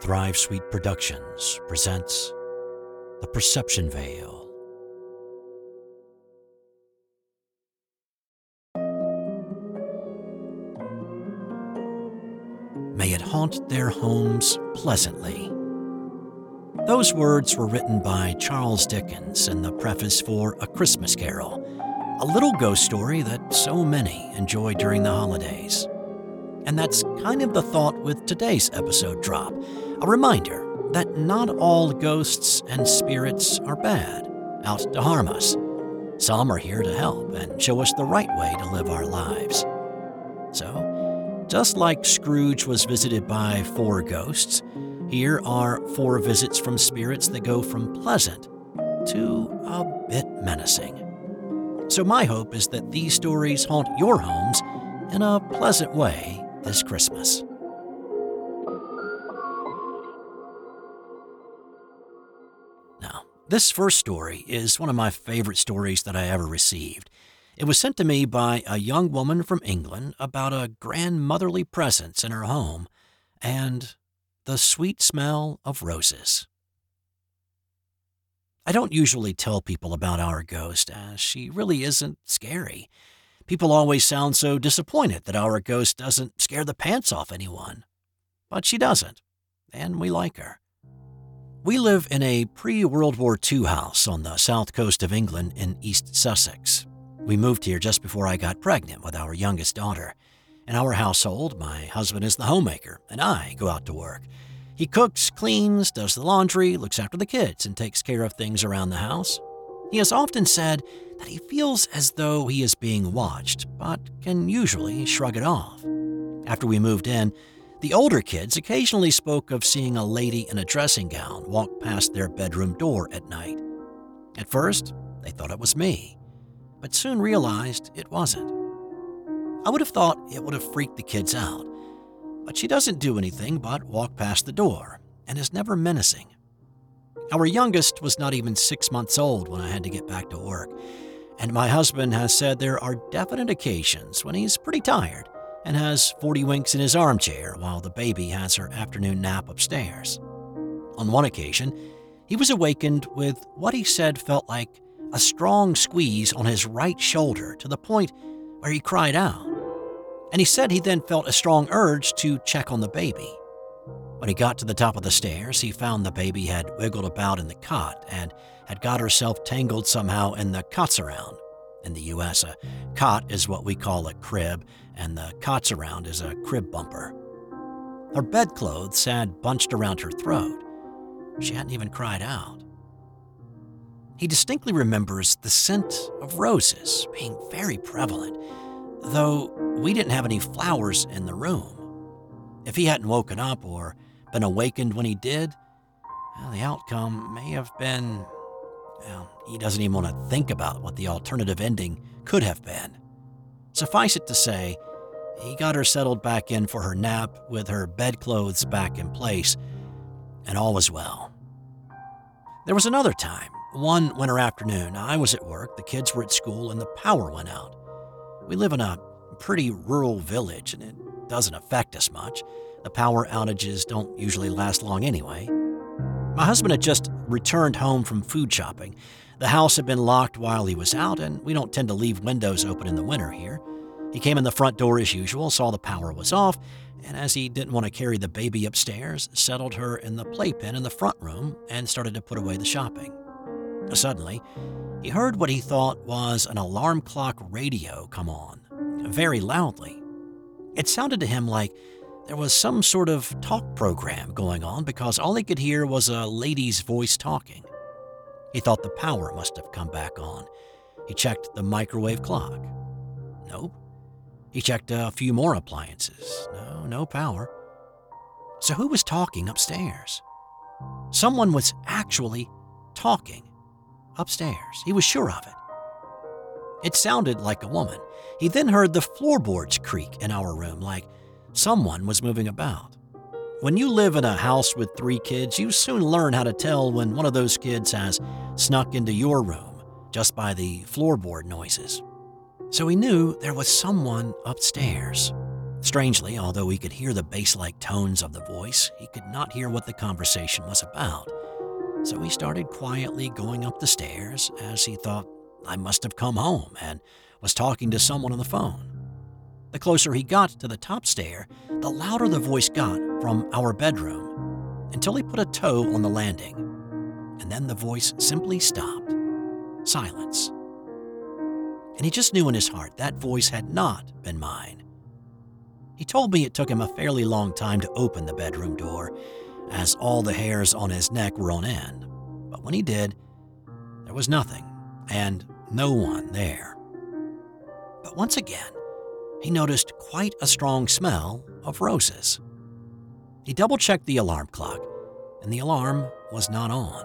Thrive Suite Productions presents The Perception Veil. May it haunt their homes pleasantly. Those words were written by Charles Dickens in the preface for A Christmas Carol, a little ghost story that so many enjoy during the holidays. And that's kind of the thought with today's episode drop a reminder that not all ghosts and spirits are bad, out to harm us. Some are here to help and show us the right way to live our lives. So, just like Scrooge was visited by four ghosts, here are four visits from spirits that go from pleasant to a bit menacing. So, my hope is that these stories haunt your homes in a pleasant way this Christmas. This first story is one of my favorite stories that I ever received. It was sent to me by a young woman from England about a grandmotherly presence in her home and the sweet smell of roses. I don't usually tell people about our ghost, as she really isn't scary. People always sound so disappointed that our ghost doesn't scare the pants off anyone. But she doesn't, and we like her. We live in a pre World War II house on the south coast of England in East Sussex. We moved here just before I got pregnant with our youngest daughter. In our household, my husband is the homemaker, and I go out to work. He cooks, cleans, does the laundry, looks after the kids, and takes care of things around the house. He has often said that he feels as though he is being watched, but can usually shrug it off. After we moved in, the older kids occasionally spoke of seeing a lady in a dressing gown walk past their bedroom door at night. At first, they thought it was me, but soon realized it wasn't. I would have thought it would have freaked the kids out, but she doesn't do anything but walk past the door and is never menacing. Our youngest was not even six months old when I had to get back to work, and my husband has said there are definite occasions when he's pretty tired and has 40 winks in his armchair while the baby has her afternoon nap upstairs. On one occasion, he was awakened with what he said felt like a strong squeeze on his right shoulder to the point where he cried out. And he said he then felt a strong urge to check on the baby. When he got to the top of the stairs, he found the baby had wiggled about in the cot and had got herself tangled somehow in the cot surround. In the US, a cot is what we call a crib, and the cot surround is a crib bumper. Her bedclothes had bunched around her throat. She hadn't even cried out. He distinctly remembers the scent of roses being very prevalent, though we didn't have any flowers in the room. If he hadn't woken up or been awakened when he did, well, the outcome may have been. Well, he doesn't even want to think about what the alternative ending could have been. Suffice it to say, he got her settled back in for her nap with her bedclothes back in place, and all was well. There was another time, one winter afternoon. I was at work, the kids were at school, and the power went out. We live in a pretty rural village, and it doesn't affect us much. The power outages don't usually last long anyway. My husband had just returned home from food shopping. The house had been locked while he was out, and we don't tend to leave windows open in the winter here. He came in the front door as usual, saw the power was off, and as he didn't want to carry the baby upstairs, settled her in the playpen in the front room and started to put away the shopping. Suddenly, he heard what he thought was an alarm clock radio come on, very loudly. It sounded to him like there was some sort of talk program going on because all he could hear was a lady's voice talking. He thought the power must have come back on. He checked the microwave clock. Nope. He checked a few more appliances. No, no power. So who was talking upstairs? Someone was actually talking upstairs. He was sure of it. It sounded like a woman. He then heard the floorboards creak in our room, like someone was moving about. When you live in a house with three kids, you soon learn how to tell when one of those kids has snuck into your room just by the floorboard noises. So he knew there was someone upstairs. Strangely, although he could hear the bass like tones of the voice, he could not hear what the conversation was about. So he started quietly going up the stairs as he thought I must have come home and was talking to someone on the phone. The closer he got to the top stair, the louder the voice got from our bedroom until he put a toe on the landing. And then the voice simply stopped. Silence. And he just knew in his heart that voice had not been mine. He told me it took him a fairly long time to open the bedroom door, as all the hairs on his neck were on end. But when he did, there was nothing, and no one there. But once again, he noticed quite a strong smell of roses. He double checked the alarm clock, and the alarm was not on.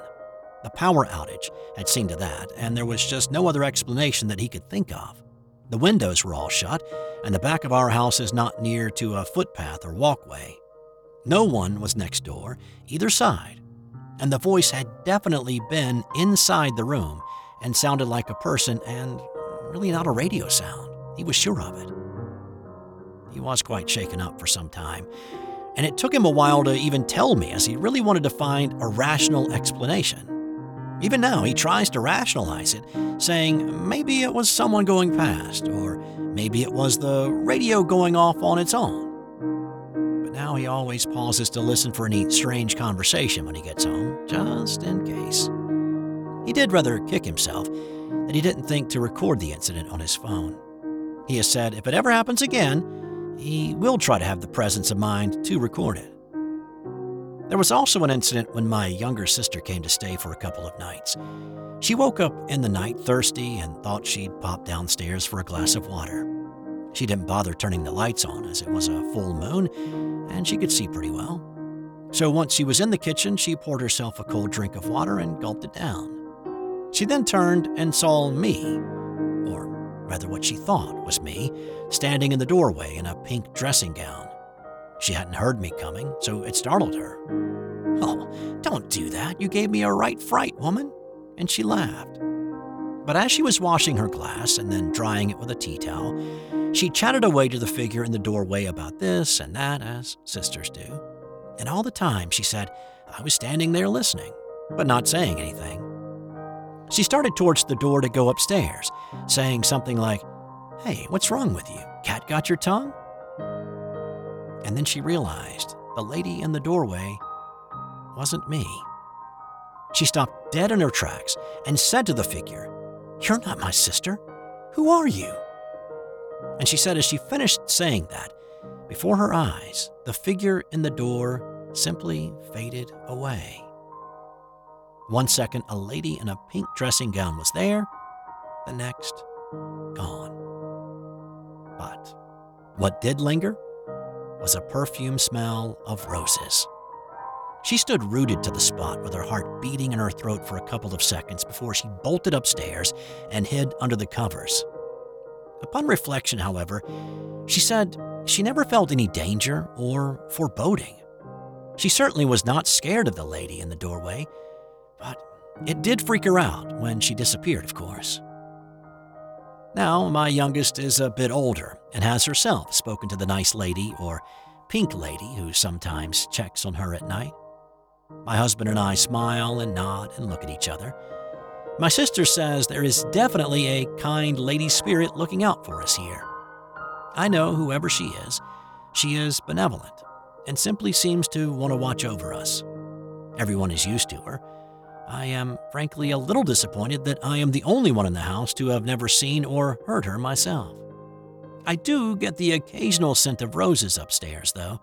The power outage had seen to that, and there was just no other explanation that he could think of. The windows were all shut, and the back of our house is not near to a footpath or walkway. No one was next door, either side, and the voice had definitely been inside the room and sounded like a person and really not a radio sound. He was sure of it. He was quite shaken up for some time, and it took him a while to even tell me as he really wanted to find a rational explanation. Even now, he tries to rationalize it, saying maybe it was someone going past, or maybe it was the radio going off on its own. But now he always pauses to listen for any strange conversation when he gets home, just in case. He did rather kick himself that he didn't think to record the incident on his phone. He has said if it ever happens again, he will try to have the presence of mind to record it. There was also an incident when my younger sister came to stay for a couple of nights. She woke up in the night thirsty and thought she'd pop downstairs for a glass of water. She didn't bother turning the lights on as it was a full moon and she could see pretty well. So once she was in the kitchen, she poured herself a cold drink of water and gulped it down. She then turned and saw me, or rather what she thought was me, standing in the doorway in a pink dressing gown. She hadn't heard me coming, so it startled her. Oh, don't do that. You gave me a right fright, woman. And she laughed. But as she was washing her glass and then drying it with a tea towel, she chatted away to the figure in the doorway about this and that, as sisters do. And all the time, she said, I was standing there listening, but not saying anything. She started towards the door to go upstairs, saying something like, Hey, what's wrong with you? Cat got your tongue? And then she realized the lady in the doorway wasn't me. She stopped dead in her tracks and said to the figure, You're not my sister. Who are you? And she said, as she finished saying that, before her eyes, the figure in the door simply faded away. One second, a lady in a pink dressing gown was there, the next, gone. But what did linger was a perfume smell of roses. She stood rooted to the spot with her heart beating in her throat for a couple of seconds before she bolted upstairs and hid under the covers. Upon reflection, however, she said she never felt any danger or foreboding. She certainly was not scared of the lady in the doorway, but it did freak her out when she disappeared, of course. Now, my youngest is a bit older and has herself spoken to the nice lady or pink lady who sometimes checks on her at night. My husband and I smile and nod and look at each other. My sister says there is definitely a kind lady spirit looking out for us here. I know whoever she is, she is benevolent and simply seems to want to watch over us. Everyone is used to her, I am frankly a little disappointed that I am the only one in the house to have never seen or heard her myself. I do get the occasional scent of roses upstairs, though,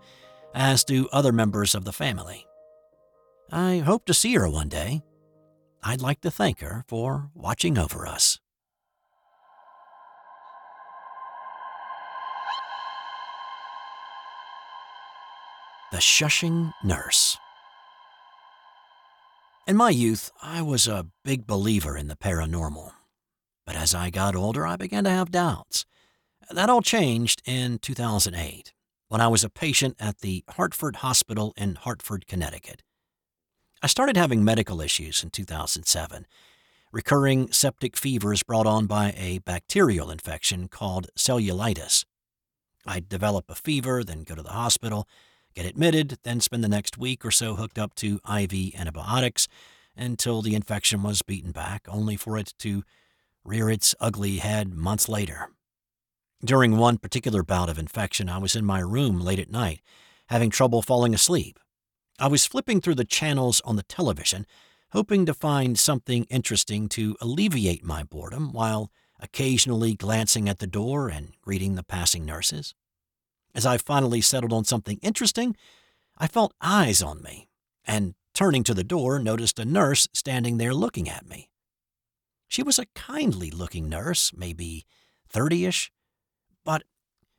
as do other members of the family. I hope to see her one day. I'd like to thank her for watching over us. The Shushing Nurse. In my youth, I was a big believer in the paranormal. But as I got older, I began to have doubts. That all changed in 2008 when I was a patient at the Hartford Hospital in Hartford, Connecticut. I started having medical issues in 2007, recurring septic fevers brought on by a bacterial infection called cellulitis. I'd develop a fever, then go to the hospital, get admitted, then spend the next week or so hooked up to IV antibiotics until the infection was beaten back, only for it to rear its ugly head months later. During one particular bout of infection, I was in my room late at night, having trouble falling asleep. I was flipping through the channels on the television, hoping to find something interesting to alleviate my boredom while occasionally glancing at the door and greeting the passing nurses. As I finally settled on something interesting, I felt eyes on me, and turning to the door, noticed a nurse standing there looking at me. She was a kindly looking nurse, maybe 30 ish, but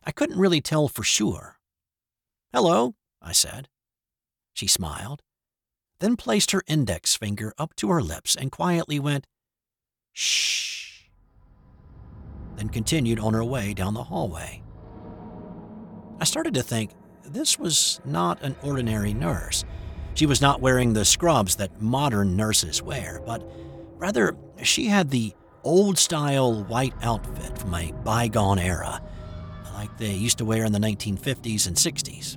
I couldn't really tell for sure. Hello, I said. She smiled, then placed her index finger up to her lips and quietly went, Shh, then continued on her way down the hallway. I started to think this was not an ordinary nurse. She was not wearing the scrubs that modern nurses wear, but rather she had the old style white outfit from a bygone era, like they used to wear in the 1950s and 60s.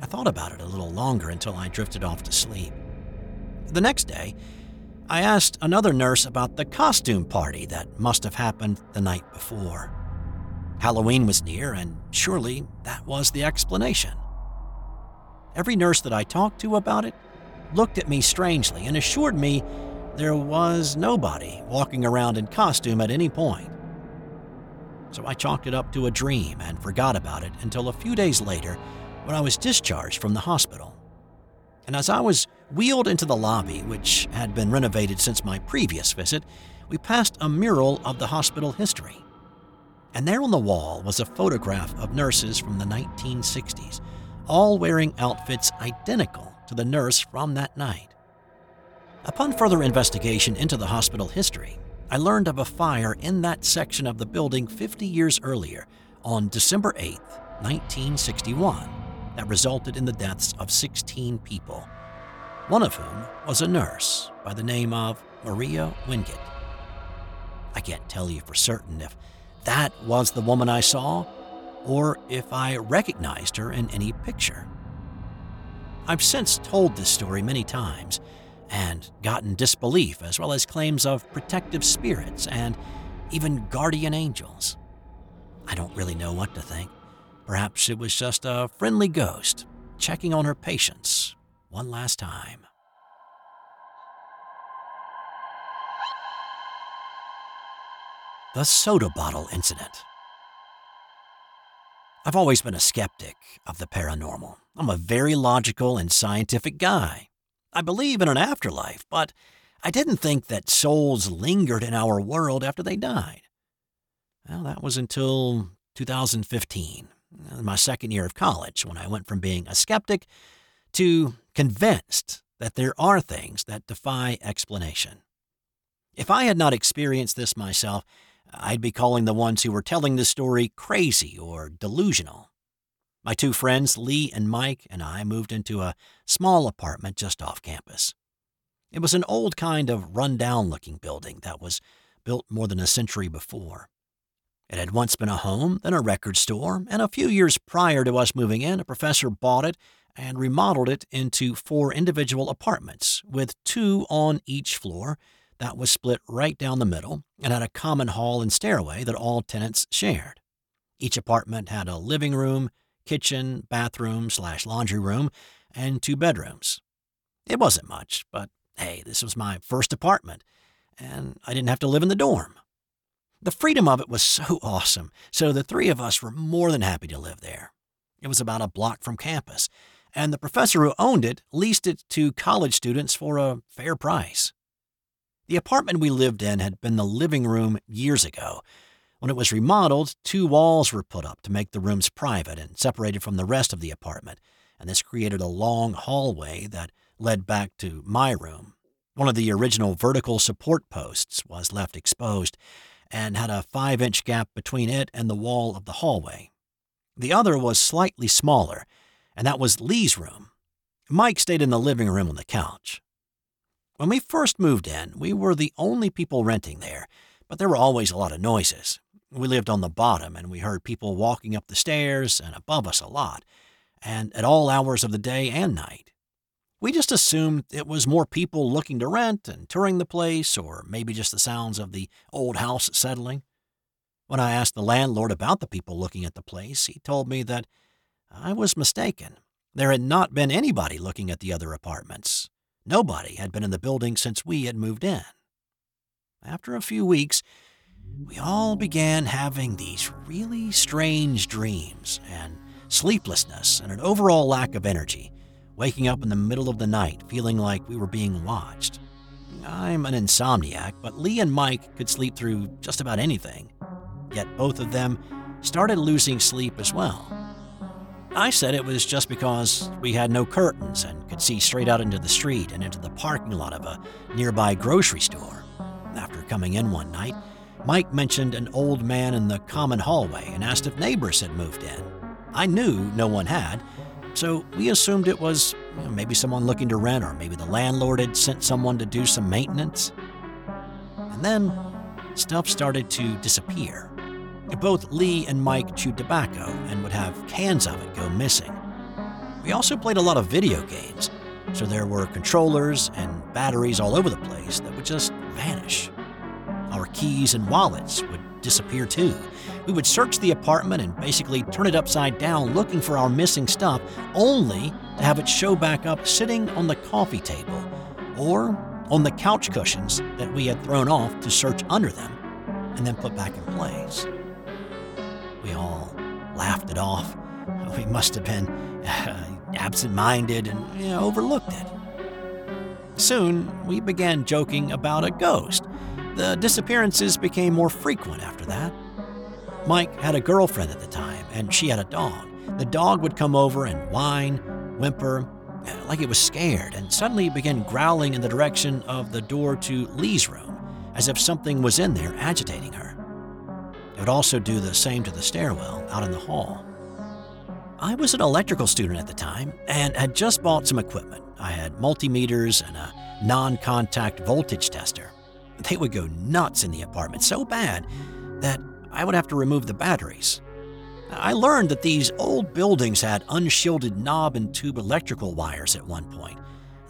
I thought about it a little longer until I drifted off to sleep. The next day, I asked another nurse about the costume party that must have happened the night before. Halloween was near, and surely that was the explanation. Every nurse that I talked to about it looked at me strangely and assured me there was nobody walking around in costume at any point. So I chalked it up to a dream and forgot about it until a few days later when I was discharged from the hospital. And as I was wheeled into the lobby, which had been renovated since my previous visit, we passed a mural of the hospital history. And there on the wall was a photograph of nurses from the 1960s all wearing outfits identical to the nurse from that night. Upon further investigation into the hospital history, I learned of a fire in that section of the building 50 years earlier, on December 8, 1961, that resulted in the deaths of 16 people, one of whom was a nurse by the name of Maria Wingate. I can't tell you for certain if that was the woman I saw or if I recognized her in any picture. I've since told this story many times and gotten disbelief as well as claims of protective spirits and even guardian angels. I don't really know what to think. Perhaps it was just a friendly ghost checking on her patients one last time. The soda bottle incident. I've always been a skeptic of the paranormal. I'm a very logical and scientific guy. I believe in an afterlife, but I didn't think that souls lingered in our world after they died. Well, that was until 2015, uh, my second year of college, when I went from being a skeptic to convinced that there are things that defy explanation. If I had not experienced this myself, I'd be calling the ones who were telling the story crazy or delusional. My two friends, Lee and Mike, and I moved into a small apartment just off campus. It was an old kind of run-down looking building that was built more than a century before. It had once been a home, then a record store, and a few years prior to us moving in, a professor bought it and remodeled it into four individual apartments with two on each floor that was split right down the middle and had a common hall and stairway that all tenants shared. Each apartment had a living room, kitchen, bathroom slash laundry room, and two bedrooms. It wasn't much, but hey, this was my first apartment, and I didn't have to live in the dorm. The freedom of it was so awesome, so the three of us were more than happy to live there. It was about a block from campus, and the professor who owned it leased it to college students for a fair price. The apartment we lived in had been the living room years ago. When it was remodeled, two walls were put up to make the rooms private and separated from the rest of the apartment, and this created a long hallway that led back to my room. One of the original vertical support posts was left exposed and had a five inch gap between it and the wall of the hallway. The other was slightly smaller, and that was Lee's room. Mike stayed in the living room on the couch. When we first moved in, we were the only people renting there, but there were always a lot of noises. We lived on the bottom and we heard people walking up the stairs and above us a lot, and at all hours of the day and night. We just assumed it was more people looking to rent and touring the place, or maybe just the sounds of the old house settling. When I asked the landlord about the people looking at the place, he told me that I was mistaken. There had not been anybody looking at the other apartments. Nobody had been in the building since we had moved in. After a few weeks, we all began having these really strange dreams and sleeplessness and an overall lack of energy, waking up in the middle of the night feeling like we were being watched. I'm an insomniac, but Lee and Mike could sleep through just about anything. Yet both of them started losing sleep as well. I said it was just because we had no curtains and could see straight out into the street and into the parking lot of a nearby grocery store. After coming in one night, Mike mentioned an old man in the common hallway and asked if neighbors had moved in. I knew no one had, so we assumed it was you know, maybe someone looking to rent, or maybe the landlord had sent someone to do some maintenance. And then stuff started to disappear. Both Lee and Mike chewed tobacco and would have cans of it go missing. We also played a lot of video games, so there were controllers and batteries all over the place that would just vanish. Our keys and wallets would disappear too. We would search the apartment and basically turn it upside down looking for our missing stuff, only to have it show back up sitting on the coffee table or on the couch cushions that we had thrown off to search under them and then put back in place. We all laughed it off. We must have been uh, absent minded and you know, overlooked it. Soon, we began joking about a ghost. The disappearances became more frequent after that. Mike had a girlfriend at the time, and she had a dog. The dog would come over and whine, whimper, like it was scared, and suddenly begin growling in the direction of the door to Lee's room, as if something was in there agitating her. It would also do the same to the stairwell out in the hall. I was an electrical student at the time and had just bought some equipment. I had multimeters and a non contact voltage tester. They would go nuts in the apartment so bad that I would have to remove the batteries. I learned that these old buildings had unshielded knob and tube electrical wires at one point.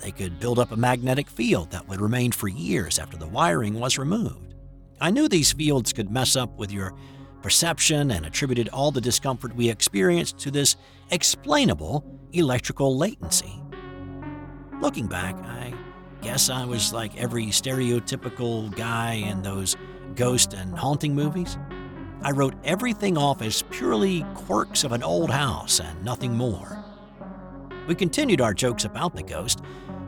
They could build up a magnetic field that would remain for years after the wiring was removed. I knew these fields could mess up with your perception and attributed all the discomfort we experienced to this explainable electrical latency. Looking back, I guess I was like every stereotypical guy in those ghost and haunting movies. I wrote everything off as purely quirks of an old house and nothing more. We continued our jokes about the ghost.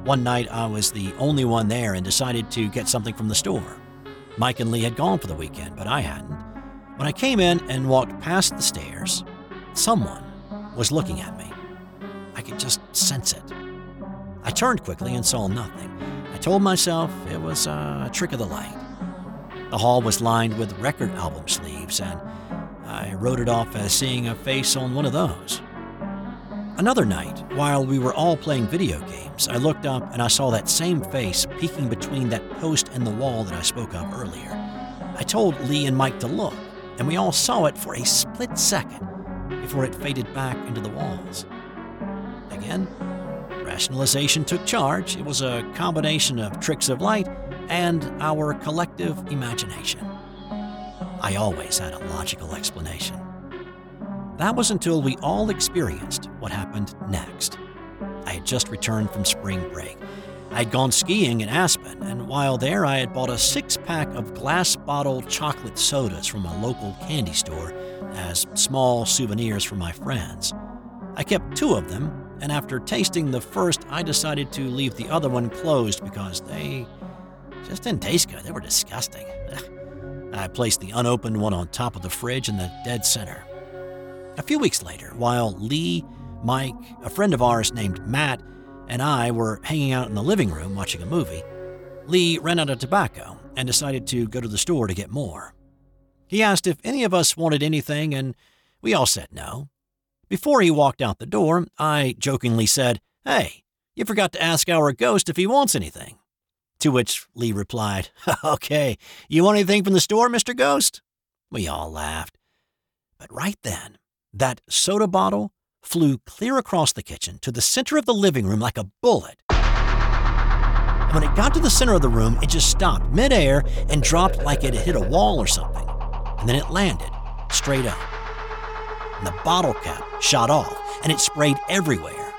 One night I was the only one there and decided to get something from the store. Mike and Lee had gone for the weekend, but I hadn't. When I came in and walked past the stairs, someone was looking at me. I could just sense it. I turned quickly and saw nothing. I told myself it was a trick of the light. The hall was lined with record album sleeves, and I wrote it off as seeing a face on one of those. Another night, while we were all playing video games, I looked up and I saw that same face peeking between that post and the wall that I spoke of earlier. I told Lee and Mike to look, and we all saw it for a split second before it faded back into the walls. Again, rationalization took charge. It was a combination of tricks of light and our collective imagination. I always had a logical explanation. That was until we all experienced what happened next. I had just returned from spring break. I had gone skiing in Aspen, and while there, I had bought a six pack of glass bottle chocolate sodas from a local candy store as small souvenirs for my friends. I kept two of them, and after tasting the first, I decided to leave the other one closed because they just didn't taste good. They were disgusting. I placed the unopened one on top of the fridge in the dead center. A few weeks later, while Lee, Mike, a friend of ours named Matt, and I were hanging out in the living room watching a movie, Lee ran out of tobacco and decided to go to the store to get more. He asked if any of us wanted anything, and we all said no. Before he walked out the door, I jokingly said, Hey, you forgot to ask our ghost if he wants anything. To which Lee replied, Okay, you want anything from the store, Mr. Ghost? We all laughed. But right then, that soda bottle flew clear across the kitchen to the center of the living room like a bullet. And when it got to the center of the room, it just stopped midair and dropped like it had hit a wall or something. And then it landed straight up. And the bottle cap shot off and it sprayed everywhere.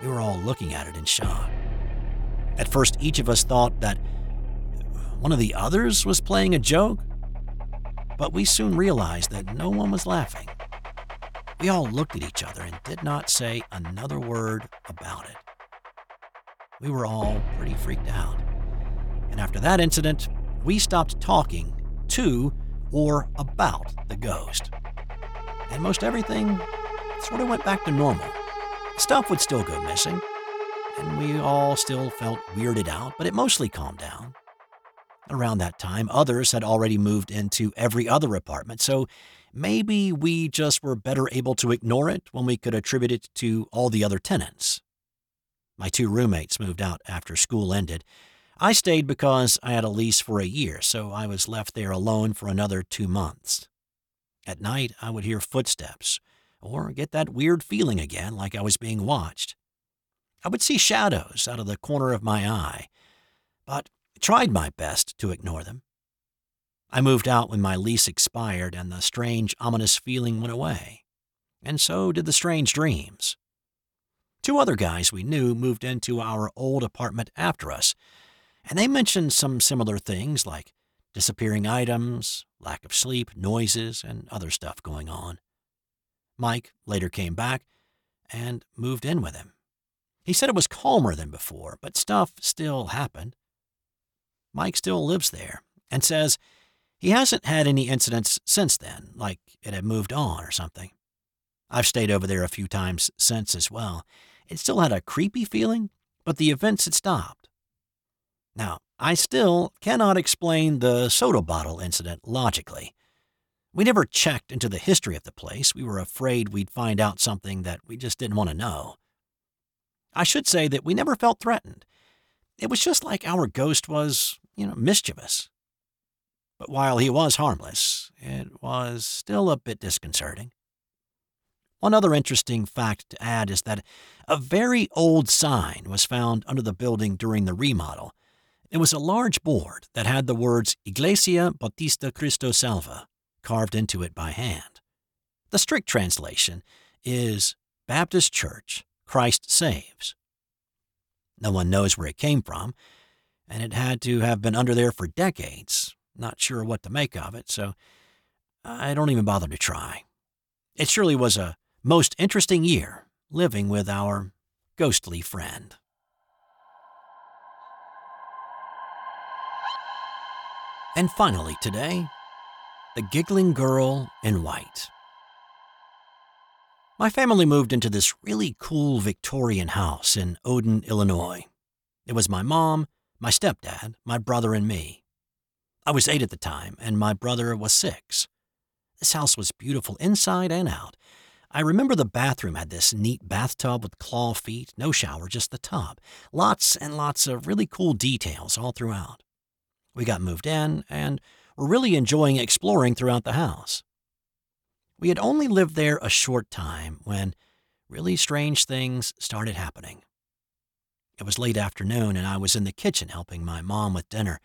We were all looking at it in shock. At first, each of us thought that one of the others was playing a joke, but we soon realized that no one was laughing. We all looked at each other and did not say another word about it. We were all pretty freaked out. And after that incident, we stopped talking to or about the ghost. And most everything sort of went back to normal. Stuff would still go missing, and we all still felt weirded out, but it mostly calmed down. Around that time, others had already moved into every other apartment, so maybe we just were better able to ignore it when we could attribute it to all the other tenants. My two roommates moved out after school ended. I stayed because I had a lease for a year, so I was left there alone for another two months. At night, I would hear footsteps, or get that weird feeling again like I was being watched. I would see shadows out of the corner of my eye, but tried my best to ignore them. I moved out when my lease expired and the strange, ominous feeling went away. And so did the strange dreams. Two other guys we knew moved into our old apartment after us, and they mentioned some similar things like disappearing items, lack of sleep, noises, and other stuff going on. Mike later came back and moved in with him. He said it was calmer than before, but stuff still happened. Mike still lives there and says he hasn't had any incidents since then, like it had moved on or something. I've stayed over there a few times since as well. It still had a creepy feeling, but the events had stopped. Now, I still cannot explain the soda bottle incident logically. We never checked into the history of the place. We were afraid we'd find out something that we just didn't want to know. I should say that we never felt threatened. It was just like our ghost was, you know, mischievous. But while he was harmless, it was still a bit disconcerting. One other interesting fact to add is that a very old sign was found under the building during the remodel. It was a large board that had the words Iglesia Bautista Cristo Salva carved into it by hand. The strict translation is Baptist Church, Christ Saves. No one knows where it came from, and it had to have been under there for decades. Not sure what to make of it, so I don't even bother to try. It surely was a most interesting year living with our ghostly friend. And finally, today, the giggling girl in white. My family moved into this really cool Victorian house in Odin, Illinois. It was my mom, my stepdad, my brother, and me. I was eight at the time, and my brother was six. This house was beautiful inside and out. I remember the bathroom had this neat bathtub with claw feet, no shower, just the tub. Lots and lots of really cool details all throughout. We got moved in and were really enjoying exploring throughout the house. We had only lived there a short time when really strange things started happening. It was late afternoon, and I was in the kitchen helping my mom with dinner.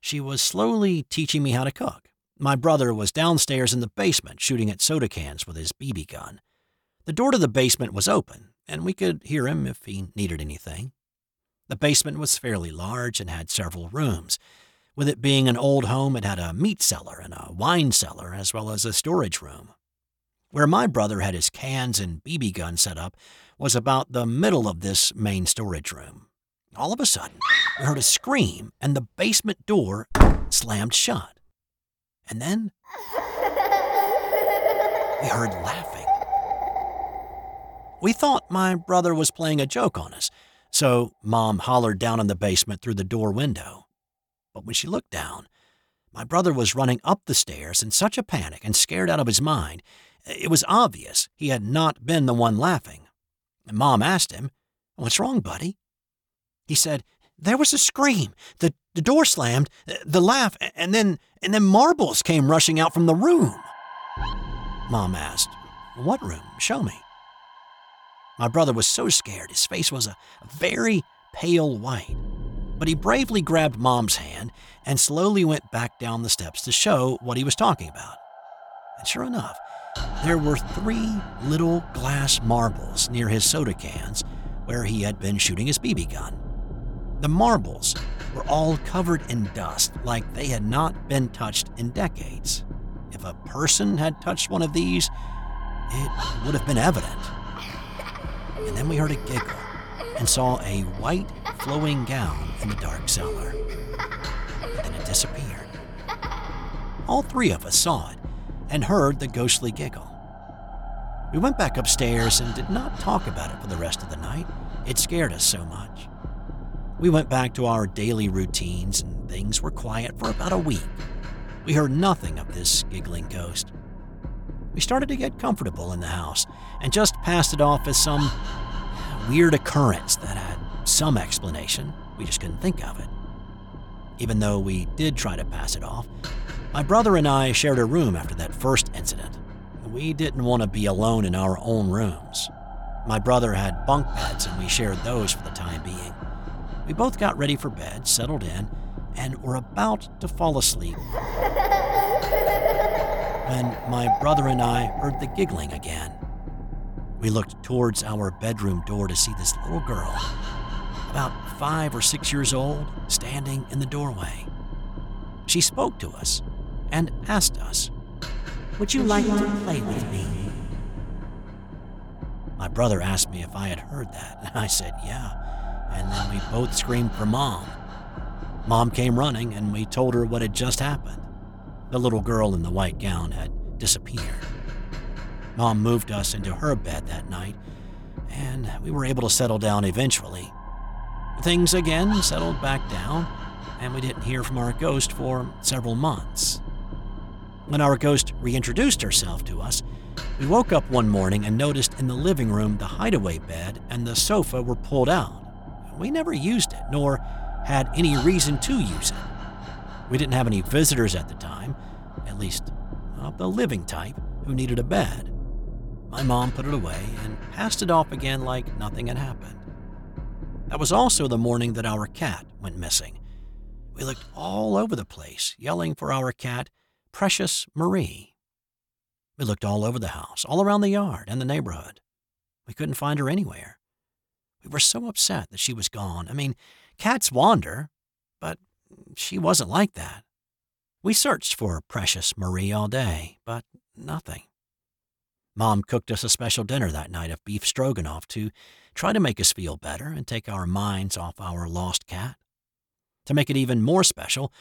She was slowly teaching me how to cook. My brother was downstairs in the basement shooting at soda cans with his BB gun. The door to the basement was open, and we could hear him if he needed anything. The basement was fairly large and had several rooms. With it being an old home, it had a meat cellar and a wine cellar, as well as a storage room. Where my brother had his cans and BB gun set up was about the middle of this main storage room. All of a sudden, we heard a scream and the basement door slammed shut. And then we heard laughing. We thought my brother was playing a joke on us, so Mom hollered down in the basement through the door window. But when she looked down, my brother was running up the stairs in such a panic and scared out of his mind it was obvious he had not been the one laughing. Mom asked him, What's wrong, buddy? He said, There was a scream. The The door slammed, uh, the laugh, and then and then marbles came rushing out from the room. Mom asked, What room? Show me. My brother was so scared, his face was a very pale white. But he bravely grabbed Mom's hand and slowly went back down the steps to show what he was talking about. And sure enough, there were three little glass marbles near his soda cans where he had been shooting his BB gun. The marbles were all covered in dust like they had not been touched in decades. If a person had touched one of these, it would have been evident. And then we heard a giggle and saw a white flowing gown in the dark cellar. And then it disappeared. All three of us saw it and heard the ghostly giggle. We went back upstairs and did not talk about it for the rest of the night. It scared us so much. We went back to our daily routines and things were quiet for about a week. We heard nothing of this giggling ghost. We started to get comfortable in the house and just passed it off as some weird occurrence that had some explanation. We just couldn't think of it. Even though we did try to pass it off, my brother and I shared a room after that first incident. We didn't want to be alone in our own rooms. My brother had bunk beds and we shared those for the time being. We both got ready for bed, settled in, and were about to fall asleep when my brother and I heard the giggling again. We looked towards our bedroom door to see this little girl, about five or six years old, standing in the doorway. She spoke to us and asked us, Would you like to play with me? My brother asked me if I had heard that, and I said, Yeah. And then we both screamed for mom. Mom came running, and we told her what had just happened. The little girl in the white gown had disappeared. Mom moved us into her bed that night, and we were able to settle down eventually. Things again settled back down, and we didn't hear from our ghost for several months. When our ghost reintroduced herself to us, we woke up one morning and noticed in the living room the hideaway bed and the sofa were pulled out. We never used it, nor had any reason to use it. We didn't have any visitors at the time, at least of the living type, who needed a bed. My mom put it away and passed it off again like nothing had happened. That was also the morning that our cat went missing. We looked all over the place, yelling for our cat, Precious Marie. We looked all over the house, all around the yard and the neighborhood. We couldn't find her anywhere. We were so upset that she was gone. I mean, cats wander, but she wasn't like that. We searched for Precious Marie all day, but nothing. Mom cooked us a special dinner that night of beef stroganoff to try to make us feel better and take our minds off our lost cat. To make it even more special,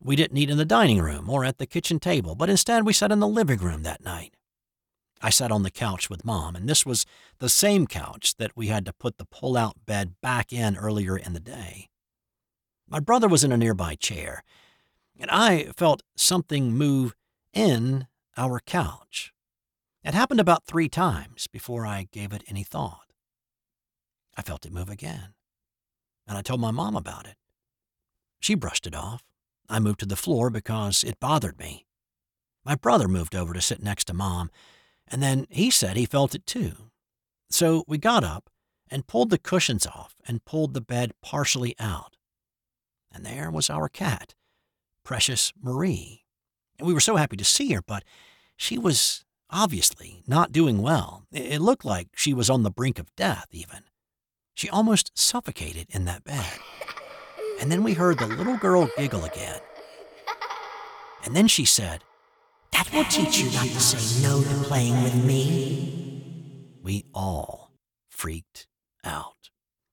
we didn't eat in the dining room or at the kitchen table, but instead we sat in the living room that night. I sat on the couch with Mom, and this was the same couch that we had to put the pull out bed back in earlier in the day. My brother was in a nearby chair, and I felt something move in our couch. It happened about three times before I gave it any thought. I felt it move again, and I told my mom about it. She brushed it off. I moved to the floor because it bothered me. My brother moved over to sit next to mom, and then he said he felt it too. So we got up and pulled the cushions off and pulled the bed partially out. And there was our cat, Precious Marie. And we were so happy to see her, but she was obviously not doing well. It looked like she was on the brink of death, even. She almost suffocated in that bed. And then we heard the little girl giggle again. And then she said, That will teach you not to say no to playing with me. We all freaked out.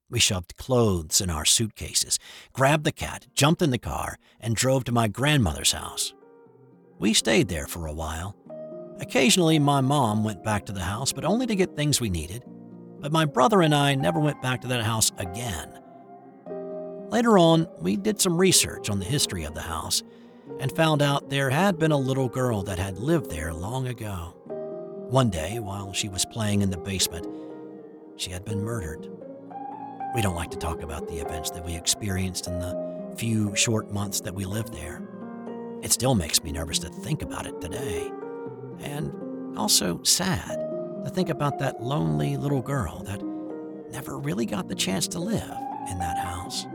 We shoved clothes in our suitcases, grabbed the cat, jumped in the car, and drove to my grandmother's house. We stayed there for a while. Occasionally, my mom went back to the house, but only to get things we needed. But my brother and I never went back to that house again. Later on, we did some research on the history of the house and found out there had been a little girl that had lived there long ago. One day, while she was playing in the basement, she had been murdered. We don't like to talk about the events that we experienced in the few short months that we lived there. It still makes me nervous to think about it today. And also sad to think about that lonely little girl that never really got the chance to live in that house.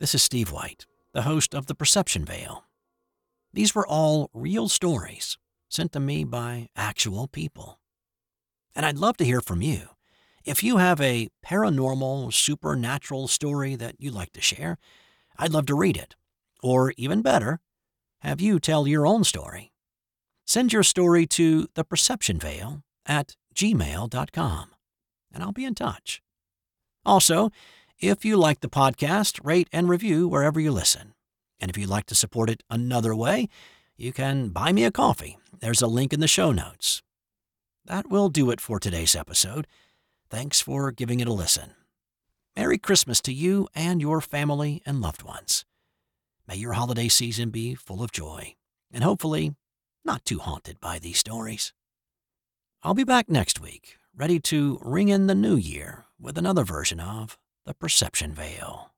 This is Steve White, the host of The Perception Veil. These were all real stories sent to me by actual people. And I'd love to hear from you. If you have a paranormal, supernatural story that you'd like to share, I'd love to read it. Or even better, have you tell your own story. Send your story to theperceptionveil at gmail.com, and I'll be in touch. Also, if you like the podcast, rate and review wherever you listen. And if you'd like to support it another way, you can buy me a coffee. There's a link in the show notes. That will do it for today's episode. Thanks for giving it a listen. Merry Christmas to you and your family and loved ones. May your holiday season be full of joy and hopefully not too haunted by these stories. I'll be back next week, ready to ring in the new year with another version of The Perception Veil.